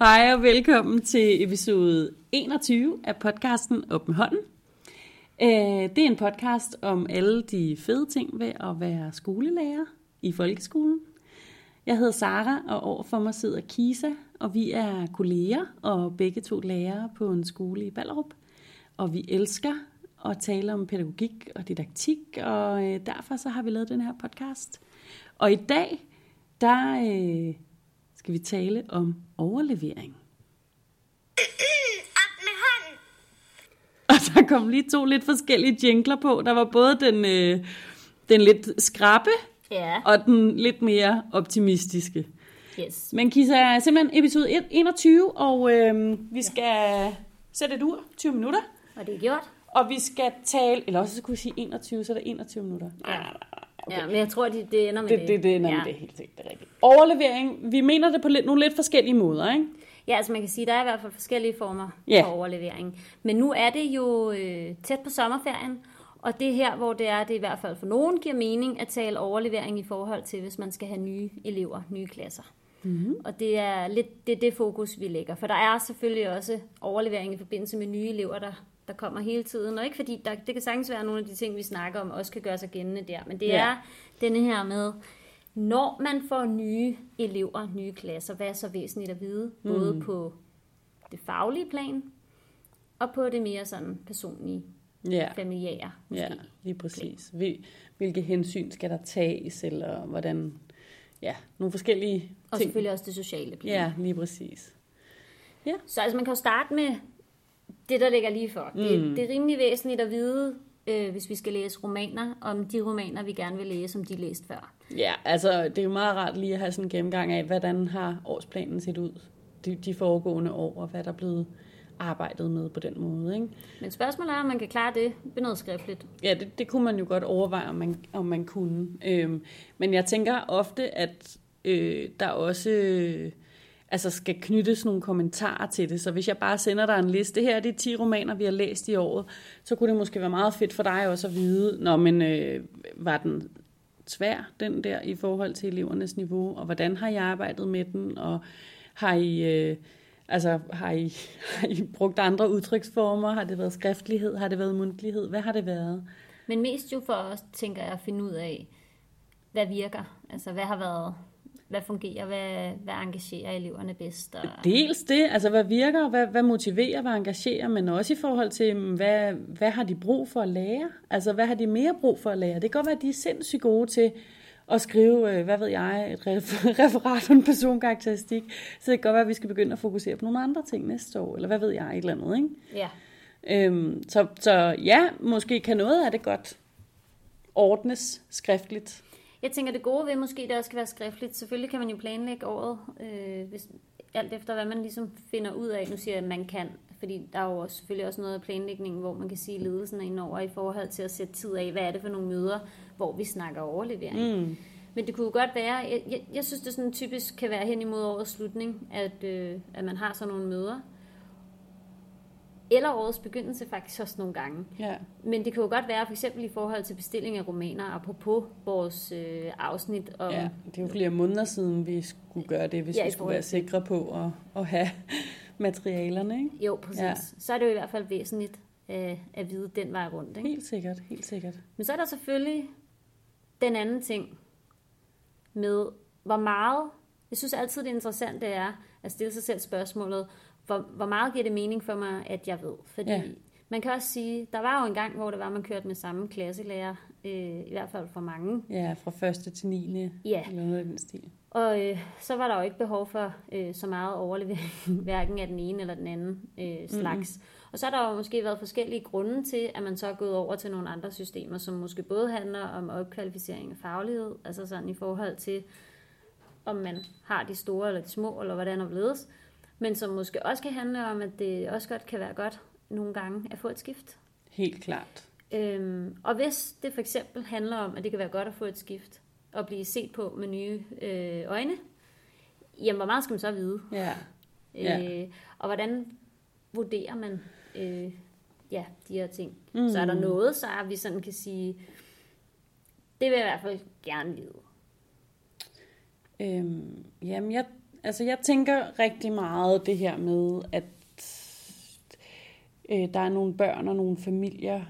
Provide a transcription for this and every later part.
Hej og velkommen til episode 21 af podcasten Op med hånden. Øh, det er en podcast om alle de fede ting ved at være skolelærer i folkeskolen. Jeg hedder Sara, og overfor mig sidder Kisa, og vi er kolleger og begge to lærere på en skole i Ballerup. Og vi elsker at tale om pædagogik og didaktik, og øh, derfor så har vi lavet den her podcast. Og i dag, der øh, skal vi tale om overlevering. Op med hånden. Og der kom lige to lidt forskellige jingler på. Der var både den, øh, den lidt skrappe, Ja. og den lidt mere optimistiske. Yes. Men Kisa er simpelthen episode 21, og øh, vi skal sætte et ur, 20 minutter. Og det er gjort. Og vi skal tale, eller også så kunne vi sige 21, så er det 21 minutter. Ja. Okay. Ja, men jeg tror, det, det ender med Det, det. det, det ender ja. med det helt sikkert, det er rigtigt. Overlevering, vi mener det på lidt, nogle lidt forskellige måder, ikke? Ja, altså man kan sige, der er i hvert fald forskellige former Ja. for overlevering. Men nu er det jo øh, tæt på sommerferien, og det er her, hvor det er, det i hvert fald for nogen giver mening at tale overlevering i forhold til, hvis man skal have nye elever, nye klasser. Mm-hmm. Og det er lidt det, er det fokus, vi lægger. For der er selvfølgelig også overlevering i forbindelse med nye elever, der, der kommer hele tiden. Og ikke fordi, der, det kan sagtens være nogle af de ting, vi snakker om, også kan gøre sig gældende der. Men det Ja. er denne her med, når man får nye elever, nye klasser, hvad er så væsentligt at vide? Både Mm. på det faglige plan, og på det mere sådan personlige, Ja, familiære måske. ja lige præcis. Vi- Hvilke hensyn skal der tages, eller hvordan, ja, nogle forskellige Og ting. selvfølgelig også det sociale plan. Ja, lige præcis. Så altså, man kan jo starte med det, der ligger lige for. Det, Mm. det er rimelig væsentligt at vide, øh, hvis vi skal læse romaner, om de romaner, vi gerne vil læse, om de er læst før. Ja, altså det er jo meget rart lige at have sådan en gennemgang af, hvordan har årsplanen set ud de, de foregående år, og hvad der er blevet arbejdet med på den måde. Ikke? Men spørgsmålet er, om man kan klare det ved noget skriftligt. Ja, det, det kunne man jo godt overveje, om man, om man kunne. Øhm, men jeg tænker ofte, at øh, der også øh, altså skal knyttes nogle kommentarer til det. Så hvis jeg bare sender dig en liste, her er de 10 romaner, vi har læst i året, så kunne det måske være meget fedt for dig også at vide, når men øh, var den svær, den der, i forhold til elevernes niveau, og hvordan har I arbejdet med den, og har I... Øh, Altså, har I, har I brugt andre udtryksformer? Har det været skriftlighed? Har det været mundtlighed? Hvad har det været? Men mest jo for os, tænker jeg, at finde ud af, hvad virker. Altså, hvad har været, hvad fungerer, hvad, hvad engagerer eleverne bedst. Og... Dels det, altså hvad virker, hvad, hvad motiverer, hvad engagerer, men også i forhold til, mm, hvad, hvad har de brug for at lære? Altså, hvad har de mere brug for at lære? Det kan godt være, at de er sindssygt gode til at skrive, øh, hvad ved jeg, et ref- referat og en personkarakteristik. Så det kan godt være, at vi skal begynde at fokusere på nogle andre ting næste år, eller hvad ved jeg, et eller andet, ikke? Ja. Øhm, så, så ja, måske kan noget af det godt ordnes skriftligt. Jeg tænker, det gode ved måske, det også skal være skriftligt. Selvfølgelig kan man jo planlægge året, øh, hvis, alt efter hvad man ligesom finder ud af. Nu siger jeg, at man kan, fordi der er jo også, selvfølgelig også noget af planlægningen, hvor man kan sige, at ledelsen er indover i forhold til at sætte tid af, hvad er det for nogle møder, hvor vi snakker overlevering. Mm. Men det kunne jo godt være, jeg, jeg, jeg synes, det sådan typisk kan være hen imod årets slutning, at, øh, at man har sådan nogle møder. Eller årets begyndelse faktisk også nogle gange. Ja. Men det kan jo godt være, for eksempel i forhold til bestilling af romaner, apropos vores øh, afsnit om... Ja, det er jo flere måneder siden, vi skulle gøre det, hvis Ja, vi skulle være sikre på at, at have materialerne. Ikke? Jo, præcis. Ja. Så er det jo i hvert fald væsentligt øh, at vide den vej rundt. Ikke? Helt sikkert, helt sikkert. Men så er der selvfølgelig den anden ting med, hvor meget... Jeg synes altid, det interessante er at stille sig selv spørgsmålet, hvor, hvor meget giver det mening for mig, at jeg ved? Fordi Ja. man kan også sige, der var jo en gang, hvor det var, man kørte med samme klasselærer, øh, i hvert fald for mange. Ja, fra første til 9. Ja. Eller noget af den stil. Og øh, så var der jo ikke behov for øh, så meget overlevering, hverken af den ene eller den anden øh, slags. Mm-hmm. Og så har der jo måske været forskellige grunde til, at man så er gået over til nogle andre systemer, som måske både handler om opkvalificering af faglighed, altså sådan i forhold til, om man har de store eller de små, eller hvordan og hvorledes, men som måske også kan handle om, at det også godt kan være godt nogle gange at få et skift. Helt klart. Øhm, og hvis det for eksempel handler om, at det kan være godt at få et skift, og blive set på med nye øh, øjne, jamen hvor meget skal man så vide? Ja. Ja. Øh, og hvordan vurderer man øh, ja, de her ting? Mm. Mm. Så er der noget, så er vi sådan kan sige, det vil jeg i hvert fald gerne vide. Øhm, jamen, jeg, Altså jeg tænker rigtig meget det her med, at øh, der er nogle børn og nogle familier,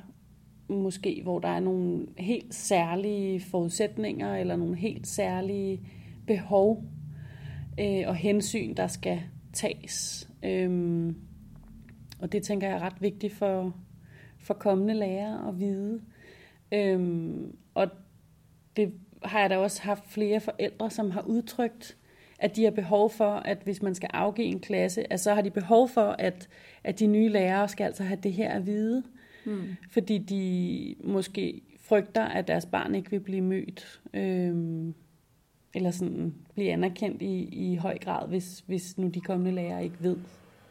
måske hvor der er nogle helt særlige forudsætninger, eller nogle helt særlige behov øh, og hensyn, der skal tages. Øhm, og det tænker jeg er ret vigtigt for, for kommende lærere at vide. Øhm, og det har jeg da også haft flere forældre, som har udtrykt, at de har behov for, at hvis man skal afgive en klasse, at så har de behov for, at, at de nye lærere skal altså have det her at vide. Mm. Fordi de måske frygter, at deres barn ikke vil blive mødt, øhm, eller sådan blive anerkendt i, i høj grad, hvis, hvis nu de kommende lærere ikke ved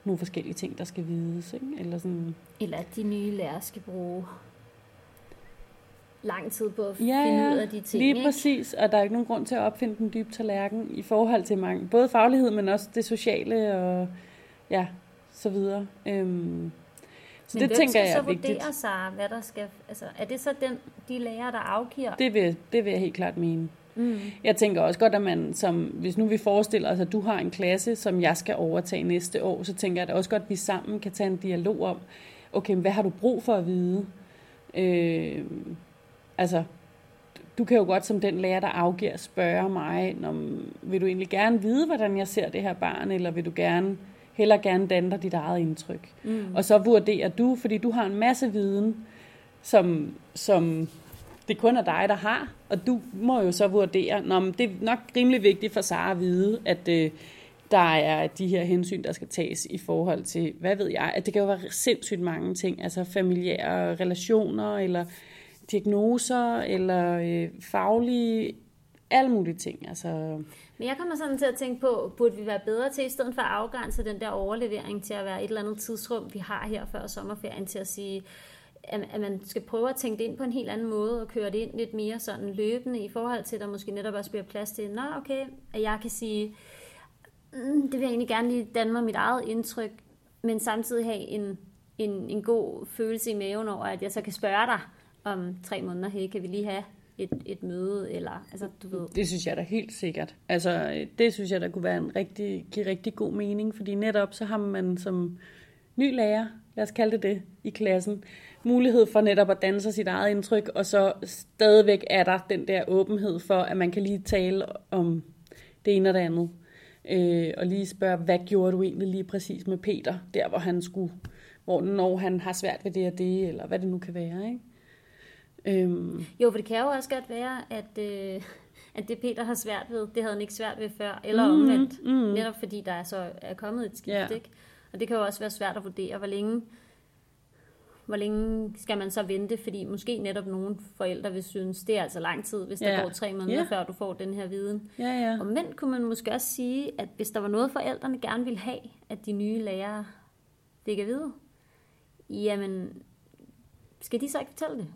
nogle forskellige ting, der skal vides. Ikke? Eller, sådan. eller at de nye lærere skal bruge lang tid på at ja, finde ud af de ting. lige ikke? præcis, og der er ikke nogen grund til at opfinde den dybe tallerken i forhold til mange, både faglighed, men også det sociale og ja, så videre. Øhm, så men det tænker jeg er vigtigt. Men vurdere sig, hvad der skal, altså er det så den, de lærere, der afgiver? Det vil, det vil jeg helt klart mene. Mm. Jeg tænker også godt, at man, som, hvis nu vi forestiller os, at du har en klasse, som jeg skal overtage næste år, så tænker jeg at også godt, at vi sammen kan tage en dialog om, okay, hvad har du brug for at vide? Øh, altså, du kan jo godt som den lærer, der afgiver, spørge mig, når, vil du egentlig gerne vide, hvordan jeg ser det her barn, eller vil du gerne heller gerne danne dig dit eget indtryk. Mm. Og så vurderer du, fordi du har en masse viden, som, som det kun er dig, der har, og du må jo så vurdere, Nå, men det er nok rimelig vigtigt for Sara at vide, at øh, der er de her hensyn, der skal tages i forhold til, hvad ved jeg, at det kan jo være sindssygt mange ting, altså familiære relationer, eller diagnoser, eller øh, faglige, alle mulige ting. Altså. Men jeg kommer sådan til at tænke på, burde vi være bedre til, i stedet for at afgrænse den der overlevering til at være et eller andet tidsrum, vi har her før sommerferien, til at sige, at man skal prøve at tænke det ind på en helt anden måde, og køre det ind lidt mere sådan løbende, i forhold til, at der måske netop også bliver plads til, nå okay, at jeg kan sige, mm, det vil jeg egentlig gerne lige danne mig mit eget indtryk, men samtidig have en, en, en god følelse i maven over, at jeg så kan spørge dig om tre måneder, hey, kan vi lige have et, et møde, eller, altså, du ved. Det synes jeg da helt sikkert. Altså, det synes jeg der kunne være en rigtig, give rigtig god mening, fordi netop så har man som ny lærer, lad os kalde det det, i klassen, mulighed for netop at danne sit eget indtryk, og så stadigvæk er der den der åbenhed for, at man kan lige tale om det ene og det andet. Øh, og lige spørge, hvad gjorde du egentlig lige præcis med Peter, der hvor han skulle, hvor når han har svært ved det og det, eller hvad det nu kan være, ikke? Øhm. Jo, for det kan jo også godt være, at, øh, at det Peter har svært ved, det havde han ikke svært ved før, eller mm, omvendt, mm. netop fordi der er så er kommet et skift, yeah. ikke? Og det kan jo også være svært at vurdere, hvor længe, hvor længe skal man så vente, fordi måske netop nogle forældre vil synes, det er altså lang tid, hvis yeah. der går tre måneder, yeah. før du får den her viden. Yeah, yeah. Og men kunne man måske også sige, at hvis der var noget, forældrene gerne ville have, at de nye lærere fik at vide, jamen, skal de så ikke fortælle det?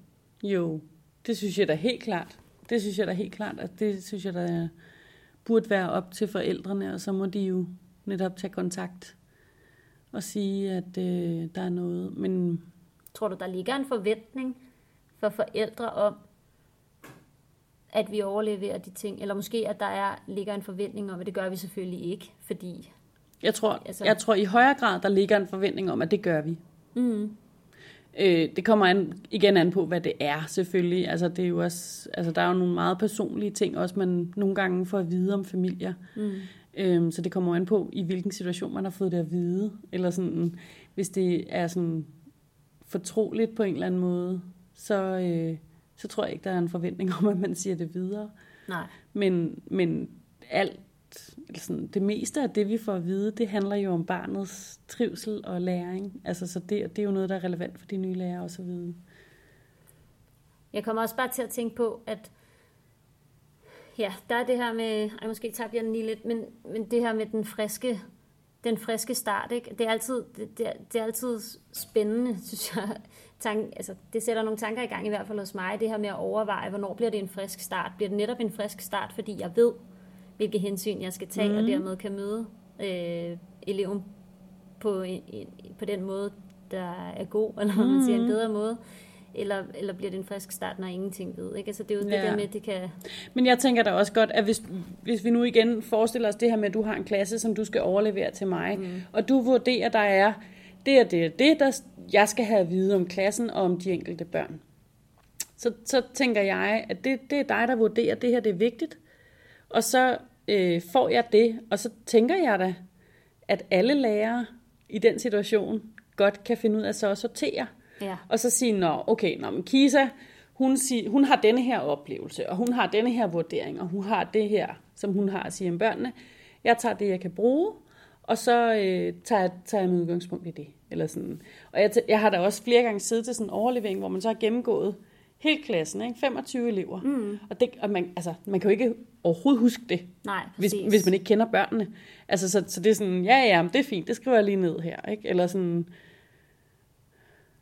Jo, det synes jeg da helt klart. Det synes jeg da helt klart, at det synes jeg da burde være op til forældrene, og så må de jo netop tage kontakt og sige, at øh, der er noget. Men Tror du, der ligger en forventning for forældre om, at vi overleverer de ting? Eller måske, at der er, ligger en forventning om, at det gør vi selvfølgelig ikke, fordi... Jeg tror, altså... jeg tror i højere grad, der ligger en forventning om, at det gør vi. Mm. Øh, det kommer an, igen an på, hvad det er selvfølgelig. Altså, det er jo også, altså, der er jo nogle meget personlige ting, også man nogle gange får at vide om familier. Mm. Øhm, så det kommer an på, i hvilken situation man har fået det at vide. Eller sådan, hvis det er sådan fortroligt på en eller anden måde, så, øh, så tror jeg ikke, der er en forventning om, at man siger det videre. Nej. Men, men alt, sådan, det meste af det, vi får at vide, det handler jo om barnets trivsel og læring. Altså, så det, det er jo noget, der er relevant for de nye lærere vide. Jeg kommer også bare til at tænke på, at ja, der er det her med, ej, måske tager jeg den lige lidt, men, men det her med den friske, den friske start, ikke? Det er altid, det, det, er, det er altid spændende, synes jeg. Tank, altså, det sætter nogle tanker i gang, i hvert fald hos mig, det her med at overveje, hvornår bliver det en frisk start? Bliver det netop en frisk start, fordi jeg ved, hvilke hensyn jeg skal tage, mm. og dermed kan møde øh, eleven på, en, på den måde, der er god, eller man mm. siger en bedre måde? eller, eller bliver det en frisk start, når ingenting ved. Ikke? Altså, det er jo ja. Det der med, at det kan... Men jeg tænker da også godt, at hvis, hvis vi nu igen forestiller os det her med, at du har en klasse, som du skal overlevere til mig, mm. og du vurderer, der er det er det, det der jeg skal have at vide om klassen og om de enkelte børn. Så, så tænker jeg, at det, det er dig, der vurderer, at det her det er vigtigt. Og så øh, får jeg det, og så tænker jeg da, at alle lærere i den situation godt kan finde ud af så at sortere. Ja. Og så sige, nå, okay, nå, men Kisa, hun, siger, hun har denne her oplevelse, og hun har denne her vurdering, og hun har det her, som hun har at sige om børnene. Jeg tager det, jeg kan bruge, og så øh, tager, jeg, tager jeg med udgangspunkt i det. Eller sådan. Og jeg, jeg har da også flere gange siddet til sådan en overlevering, hvor man så har gennemgået hele klassen, ikke? 25 elever. Mm. Og, det, og man, altså, man kan jo ikke overhovedet huske det, Nej, hvis, præcis. hvis man ikke kender børnene. Altså, så, så det er sådan, ja, ja, det er fint, det skriver jeg lige ned her. Ikke? Eller sådan,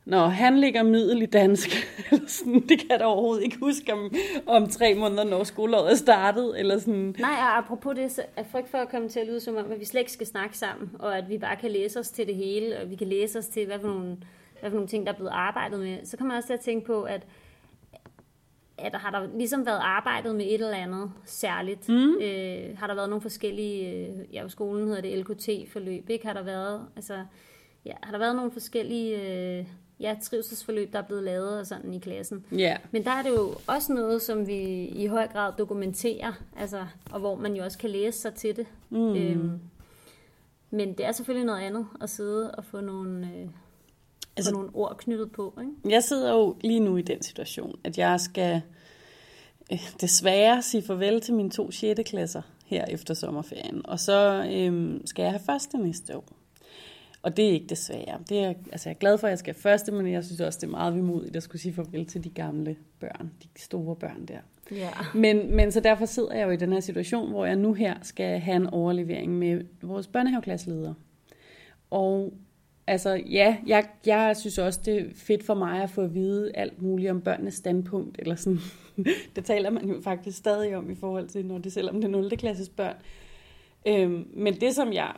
Nå, han ligger middel i dansk. Eller sådan, det kan jeg da overhovedet ikke huske om, om tre måneder, når skoleåret er startet. Eller sådan. Nej, og apropos det, så er frygt for at komme til at lyde som om, at vi slet ikke skal snakke sammen, og at vi bare kan læse os til det hele, og vi kan læse os til, hvad for nogle, hvad for nogle ting, der er blevet arbejdet med. Så kommer jeg også til at tænke på, at at har der ligesom været arbejdet med et eller andet særligt? Mm. Øh, har der været nogle forskellige, øh, ja, på skolen hedder det LKT-forløb, ikke? Har der været, altså, ja, har der været nogle forskellige, øh, ja, trivselsforløb, der er blevet lavet og sådan i klassen? Ja, Men der er det jo også noget, som vi i høj grad dokumenterer, altså, og hvor man jo også kan læse sig til det. Mm. Øhm, men det er selvfølgelig noget andet at sidde og få nogle, øh, Altså- få nogle ord knyttet på. Ikke? jeg sidder jo lige nu i den situation, at jeg skal øh, desværre sige farvel til mine to 6. klasser her efter sommerferien. Og så øh, skal jeg have første næste år. Og det er ikke desværre. Det er, altså jeg er glad for, at jeg skal første, men jeg synes også, det er meget vimodigt at skulle sige farvel til de gamle børn, de store børn der. Ja. Men, men så derfor sidder jeg jo i den her situation, hvor jeg nu her skal have en overlevering med vores børnehaveklasseleder. Og altså ja, jeg, jeg synes også, det er fedt for mig at få at vide alt muligt om børnenes standpunkt, eller sådan. det taler man jo faktisk stadig om i forhold til, når det selvom det er 0. klasses børn. Øhm, men det, som jeg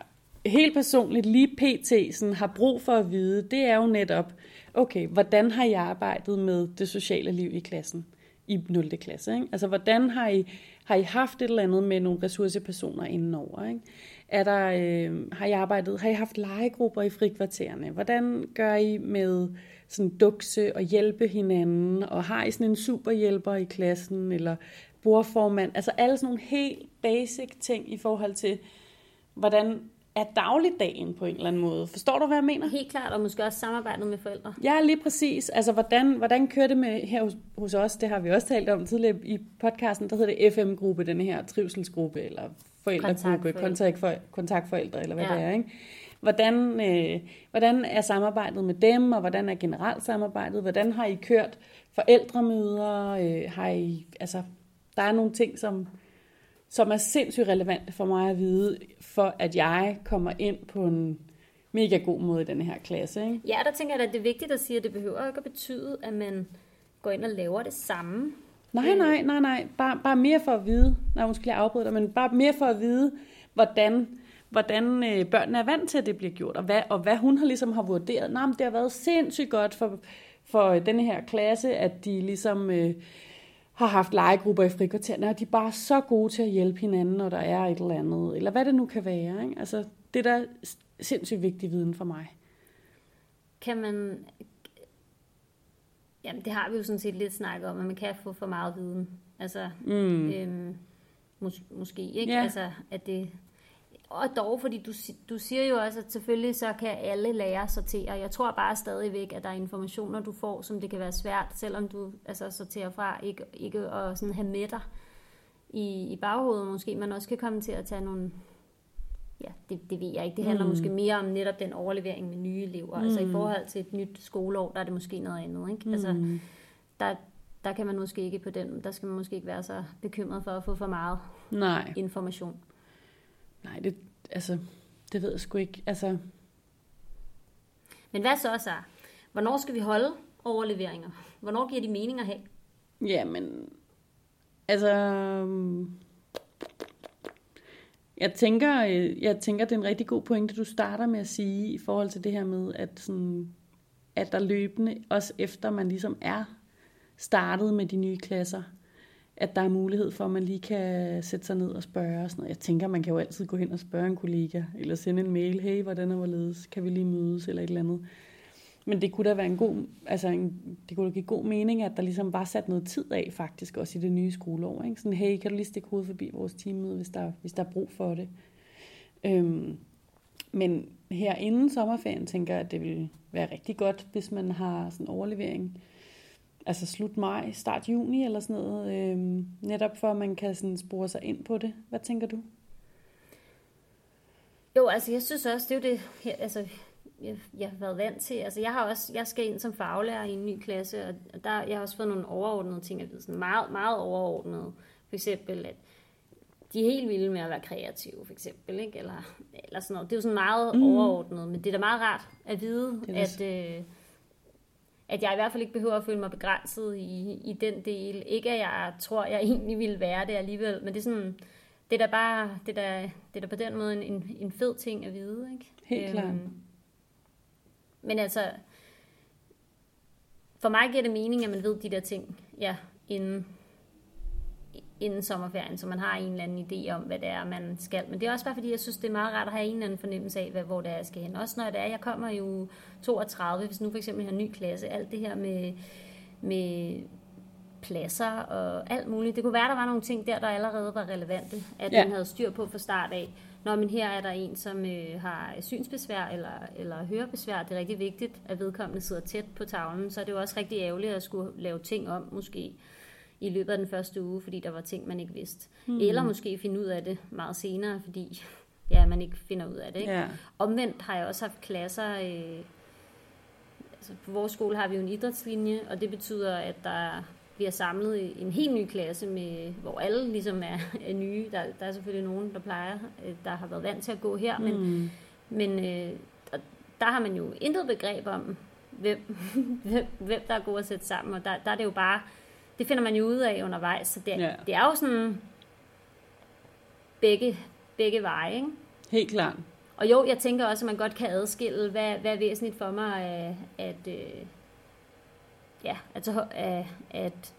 helt personligt lige pt. Sådan, har brug for at vide, det er jo netop, okay, hvordan har jeg arbejdet med det sociale liv i klassen i 0. klasse? Ikke? Altså, hvordan har I, har I haft et eller andet med nogle ressourcepersoner indenover? Ikke? Er der, øh, har, I arbejdet, har I haft legegrupper i frikvartererne? Hvordan gør I med sådan dukse og hjælpe hinanden? Og har I sådan en superhjælper i klassen? Eller bordformand? Altså alle sådan nogle helt basic ting i forhold til, hvordan er dagligdagen på en eller anden måde. Forstår du, hvad jeg mener? Helt klart, og måske også samarbejdet med forældre. Ja, lige præcis. Altså, hvordan, hvordan kører det med her hos, hos os? Det har vi også talt om tidligere i podcasten. Der hedder det FM-gruppe, den her trivselsgruppe, eller forældregruppe, Kontaktforældre. kontaktforældre, kontaktforældre eller hvad Ja. det er. Ikke? Hvordan, øh, hvordan er samarbejdet med dem, og hvordan er generelt samarbejdet? Hvordan har I kørt forældremøder? Øh, har I, altså, der er nogle ting, som, som er sindssygt relevante for mig at vide, for at jeg kommer ind på en mega god måde i den her klasse. Ikke? Ja, der tænker jeg, at det er vigtigt at sige, at det behøver ikke at betyde, at man går ind og laver det samme. Nej, nej, nej, nej. Bare, bare mere for at vide, nej, måske jeg afbryder dig, men bare mere for at vide, hvordan, hvordan øh, børnene er vant til, at det bliver gjort, og hvad, og hvad hun har ligesom har vurderet. Nej, men det har været sindssygt godt for, for denne her klasse, at de ligesom øh, har haft legegrupper i frikvartererne, og de er bare så gode til at hjælpe hinanden, når der er et eller andet, eller hvad det nu kan være. Ikke? Altså, det er da sindssygt vigtig viden for mig. Kan man... Jamen, det har vi jo sådan set lidt snakket om, at man kan få for meget viden. Altså, mm. øhm, mås- måske, ikke? Ja. Altså, at det... Og dog, fordi du, du siger jo også, at selvfølgelig så kan alle lære sortere. Jeg tror bare stadigvæk, at der er informationer, du får, som det kan være svært, selvom du altså, sorterer fra ikke, ikke at sådan have med dig i, i baghovedet måske. Man også kan komme til at tage nogle... Ja, det, det ved jeg ikke. Det handler mm. måske mere om netop den overlevering med nye elever. Mm. Altså i forhold til et nyt skoleår, der er det måske noget andet. Ikke? Mm. Altså, der, der kan man måske ikke på den, der skal man måske ikke være så bekymret for at få for meget Nej, information. nej, det, altså, det ved jeg sgu ikke. Altså, Men hvad så så? Hvornår skal vi holde overleveringer? Hvornår giver de mening at have? Jamen, altså... Jeg tænker, øh, jeg tænker, det er en rigtig god pointe, du starter med at sige, i forhold til det her med, at sådan, at der løbende, også efter man ligesom er startet med de nye klasser, at der er mulighed for, at man lige kan sætte sig ned og spørge og sådan noget. Jeg tænker, man kan jo altid gå hen og spørge en kollega, eller sende en mail, hey, hvordan er hvorledes, kan vi lige mødes, eller et eller andet. Men det kunne da være en god, altså en, det kunne da give god mening, at der ligesom var sat noget tid af faktisk, også i det nye skoleår. Ikke? Sådan, hey, kan du lige stikke hovedet forbi vores teammøde, hvis der, hvis der er brug for det. Øhm, men her inden sommerferien tænker jeg, at det vil være rigtig godt, hvis man har sådan en overlevering altså slut maj, start juni eller sådan noget, øhm, netop for at man kan sådan spore sig ind på det. Hvad tænker du? Jo, altså jeg synes også, det er jo det, altså, jeg, jeg har været vant til. Altså jeg har også, jeg skal ind som faglærer i en ny klasse, og der, jeg har også fået nogle overordnede ting, at vide, sådan meget, meget overordnede. For eksempel, at de er helt vilde med at være kreative, for eksempel, ikke? Eller, eller sådan noget. Det er jo sådan meget mm. overordnet, men det er da meget rart at vide, at, øh, at jeg i hvert fald ikke behøver at føle mig begrænset i, i den del. Ikke at jeg tror, jeg egentlig ville være det alligevel, men det er sådan, det er da bare, det er da, det er da på den måde en, en, fed ting at vide, ikke? Helt øhm, klart. Men altså, for mig giver det mening, at man ved de der ting, ja, inden, inden sommerferien, så man har en eller anden idé om, hvad det er, man skal. Men det er også bare fordi, jeg synes, det er meget rart at have en eller anden fornemmelse af, hvad, hvor det er, jeg skal hen. Også når det er, jeg kommer jo 32, hvis nu for eksempel har en ny klasse, alt det her med, med pladser og alt muligt. Det kunne være, der var nogle ting der, der allerede var relevante, at ja. man havde styr på fra start af. Når men her er der en, som øh, har synsbesvær eller, eller hørebesvær. Det er rigtig vigtigt, at vedkommende sidder tæt på tavlen. Så er det jo også rigtig ærgerligt at skulle lave ting om, måske i løbet af den første uge, fordi der var ting, man ikke vidste. Mm. Eller måske finde ud af det meget senere, fordi ja, man ikke finder ud af det. Ikke? Ja. Omvendt har jeg også haft klasser... Øh, altså på vores skole har vi jo en idrætslinje, og det betyder, at der har samlet en helt ny klasse, med, hvor alle ligesom er, er nye. Der, der er selvfølgelig nogen, der plejer, øh, der har været vant til at gå her, men, mm. men øh, der, der har man jo intet begreb om, hvem, hvem, hvem der er god at sætte sammen, og der, der er det jo bare, det finder man jo ud af undervejs, så det, ja. det er jo sådan begge, begge veje, ikke? Helt klart. Og jo, jeg tænker også, at man godt kan adskille, hvad, hvad er væsentligt for mig, at, at øh, ja, altså, at, at,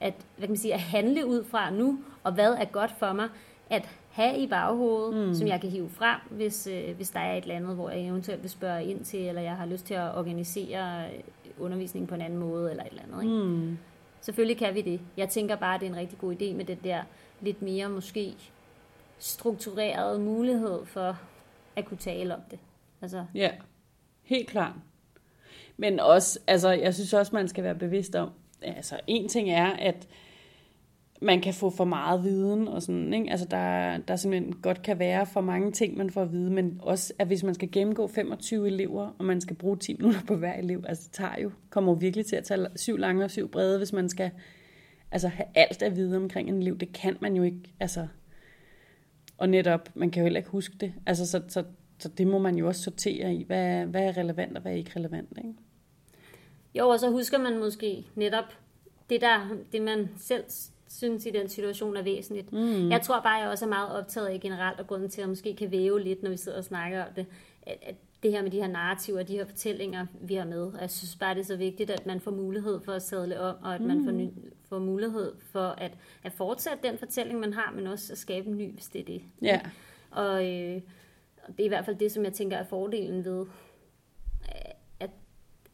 at, hvad kan man sige, at handle ud fra nu, og hvad er godt for mig, at have i baghovedet, mm. som jeg kan hive frem, hvis, øh, hvis der er et eller andet, hvor jeg eventuelt vil spørge ind til, eller jeg har lyst til at organisere øh, undervisningen på en anden måde, eller et eller andet. Ikke? Mm. Selvfølgelig kan vi det. Jeg tænker bare, at det er en rigtig god idé med den der lidt mere måske strukturerede mulighed for at kunne tale om det. Altså. Ja, helt klart. Men også, altså, jeg synes også, man skal være bevidst om, altså, en ting er, at man kan få for meget viden og sådan, ikke? Altså, der, der simpelthen godt kan være for mange ting, man får at vide, men også, at hvis man skal gennemgå 25 elever, og man skal bruge 10 minutter på hver elev, altså, det tager jo, kommer jo virkelig til at tage syv lange og syv brede, hvis man skal altså, have alt at vide omkring en elev. Det kan man jo ikke, altså, og netop, man kan jo heller ikke huske det. Altså, så, så, så det må man jo også sortere i, hvad, hvad er relevant og hvad er ikke relevant, ikke? Jo, og så husker man måske netop det, der, det man selv synes i den situation er væsentligt. Mm. Jeg tror bare, jeg også er meget optaget af generelt, og grunden til, at jeg måske kan væve lidt, når vi sidder og snakker om det, at, at det her med de her narrativer, de her fortællinger, vi har med. Og jeg synes bare, det er så vigtigt, at man får mulighed for at sadle om, og at mm. man får, ny, får mulighed for at, at fortsætte den fortælling, man har, men også at skabe en ny, hvis det er det. Ja. Og, øh, det er i hvert fald det, som jeg tænker er fordelen ved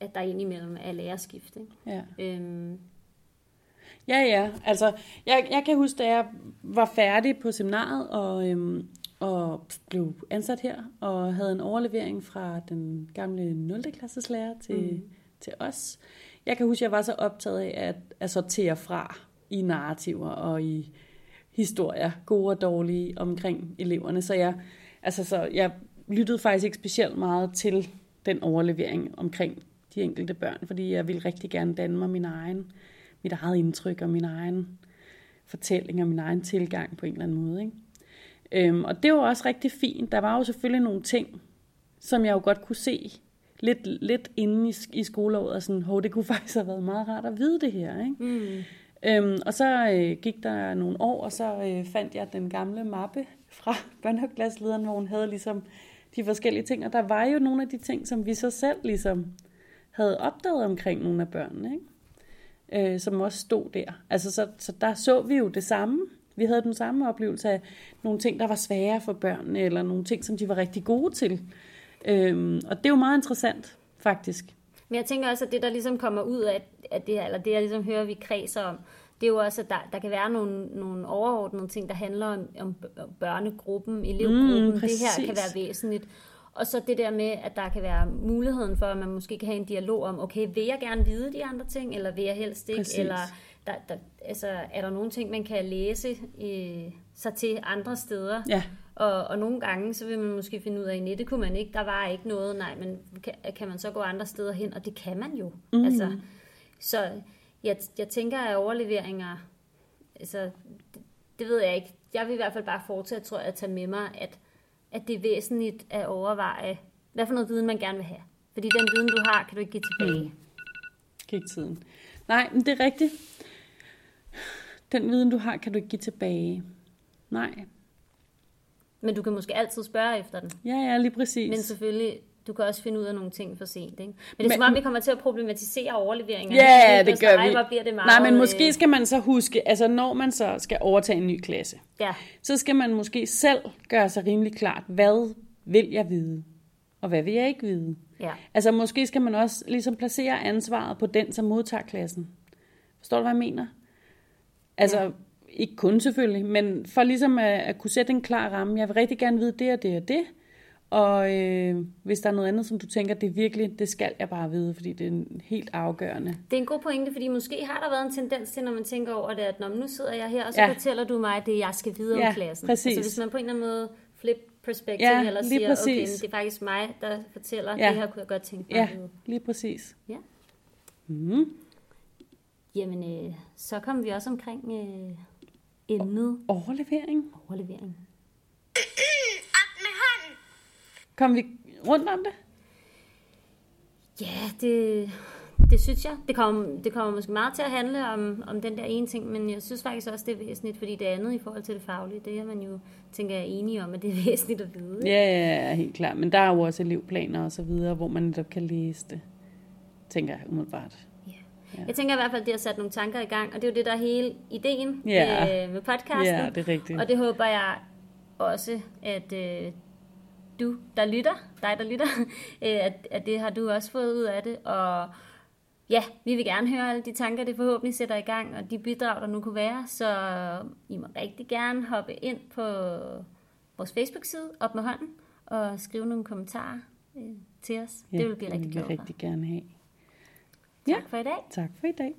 at der indimellem er lærerskift. Ikke? Ja. Øhm. Ja, ja. Altså, jeg, jeg kan huske, da jeg var færdig på seminaret og, øhm, og blev ansat her, og havde en overlevering fra den gamle 0. klasses lærer til, mm. til os. Jeg kan huske, at jeg var så optaget af at, at sortere fra i narrativer og i historier, gode og dårlige, omkring eleverne. Så jeg, altså, så jeg lyttede faktisk ikke specielt meget til den overlevering omkring de enkelte børn, fordi jeg vil rigtig gerne danne mig min egen, mit eget indtryk og min egen fortælling og min egen tilgang på en eller anden måde. Ikke? Øhm, og det var også rigtig fint. Der var jo selvfølgelig nogle ting, som jeg jo godt kunne se lidt, lidt inde i, i skoleåret, og sådan, hov, det kunne faktisk have været meget rart at vide det her. Ikke? Mm. Øhm, og så øh, gik der nogle år, og så øh, fandt jeg den gamle mappe fra børnehaveklasselederen, hvor hun havde ligesom de forskellige ting, og der var jo nogle af de ting, som vi så selv ligesom havde opdaget omkring nogle af børnene, ikke? Øh, som også stod der. Altså, så, så der så vi jo det samme. Vi havde den samme oplevelse af nogle ting, der var svære for børnene, eller nogle ting, som de var rigtig gode til. Øhm, og det er jo meget interessant, faktisk. Men jeg tænker også, at det, der ligesom kommer ud af, af det her, eller det, jeg ligesom hører, vi kredser om, det er jo også, at der, der kan være nogle, nogle overordnede ting, der handler om, om børnegruppen, elevgruppen. Mm, det her kan være væsentligt. Og så det der med, at der kan være muligheden for, at man måske kan have en dialog om, okay, vil jeg gerne vide de andre ting, eller vil jeg helst ikke? Præcis. Eller der, der, altså, er der nogle ting, man kan læse øh, sig til andre steder? Ja. Og, og nogle gange, så vil man måske finde ud af, at det kunne man ikke, der var ikke noget, nej, men kan, kan man så gå andre steder hen? Og det kan man jo. Mm. Altså, så jeg, jeg tænker, at overleveringer, altså, det, det ved jeg ikke. Jeg vil i hvert fald bare fortsætte, tror jeg, at tage med mig, at, at det er væsentligt at overveje, hvad for noget viden man gerne vil have. Fordi den viden, du har, kan du ikke give tilbage. Mm. Gik tiden. Nej, men det er rigtigt. Den viden, du har, kan du ikke give tilbage. Nej. Men du kan måske altid spørge efter den. Ja, ja, lige præcis. Men selvfølgelig, du kan også finde ud af nogle ting for sent. Ikke? Men det er men, som om, vi kommer til at problematisere overleveringer. Ja, det gør vi. Ej, bliver det meget, Nej, men måske skal man så huske, altså når man så skal overtage en ny klasse, ja. så skal man måske selv gøre sig rimelig klart, hvad vil jeg vide, og hvad vil jeg ikke vide. Ja. Altså måske skal man også ligesom placere ansvaret på den, som modtager klassen. Forstår du, hvad jeg mener? Altså, ja. ikke kun selvfølgelig, men for ligesom at, at kunne sætte en klar ramme. Jeg vil rigtig gerne vide det og det og det. Og øh, hvis der er noget andet, som du tænker, det er virkelig, det skal jeg bare vide, fordi det er helt afgørende. Det er en god pointe, fordi måske har der været en tendens til, når man tænker over det, at når nu sidder jeg her, og så ja. fortæller du mig det, jeg skal vide ja, om klassen. Præcis. Altså hvis man på en eller anden måde flip perspektiv, ja, eller siger, præcis. okay, det er faktisk mig, der fortæller, ja. det her kunne jeg godt tænke mig ja, at vide. lige præcis. Ja. Mm. Jamen, øh, så kom vi også omkring øh, emnet. Overlevering. Overlevering. Kom vi rundt om det? Ja, det, det synes jeg. Det kommer, det kommer måske meget til at handle om, om den der ene ting, men jeg synes faktisk også, det er væsentligt, fordi det andet i forhold til det faglige, det er man jo, tænker jeg, enige om, at det er væsentligt at vide. Ja, ja, ja, helt klart. Men der er jo også elevplaner og så videre, hvor man netop kan læse det, tænker jeg umiddelbart. Ja. Jeg tænker i hvert fald, at det har sat nogle tanker i gang, og det er jo det, der er hele ideen ja. øh, med podcasten. Ja, det er rigtigt. Og det håber jeg også, at øh, du, der lytter, dig, der lytter, øh, at, at det har du også fået ud af det. Og ja, vi vil gerne høre alle de tanker, det forhåbentlig sætter i gang, og de bidrag, der nu kunne være. Så I må rigtig gerne hoppe ind på vores Facebook-side, op med hånden, og skrive nogle kommentarer øh, til os. Ja, det vil blive rigtig glad for. Det vil rigtig gerne have. Tak for i dag. Tak for i dag.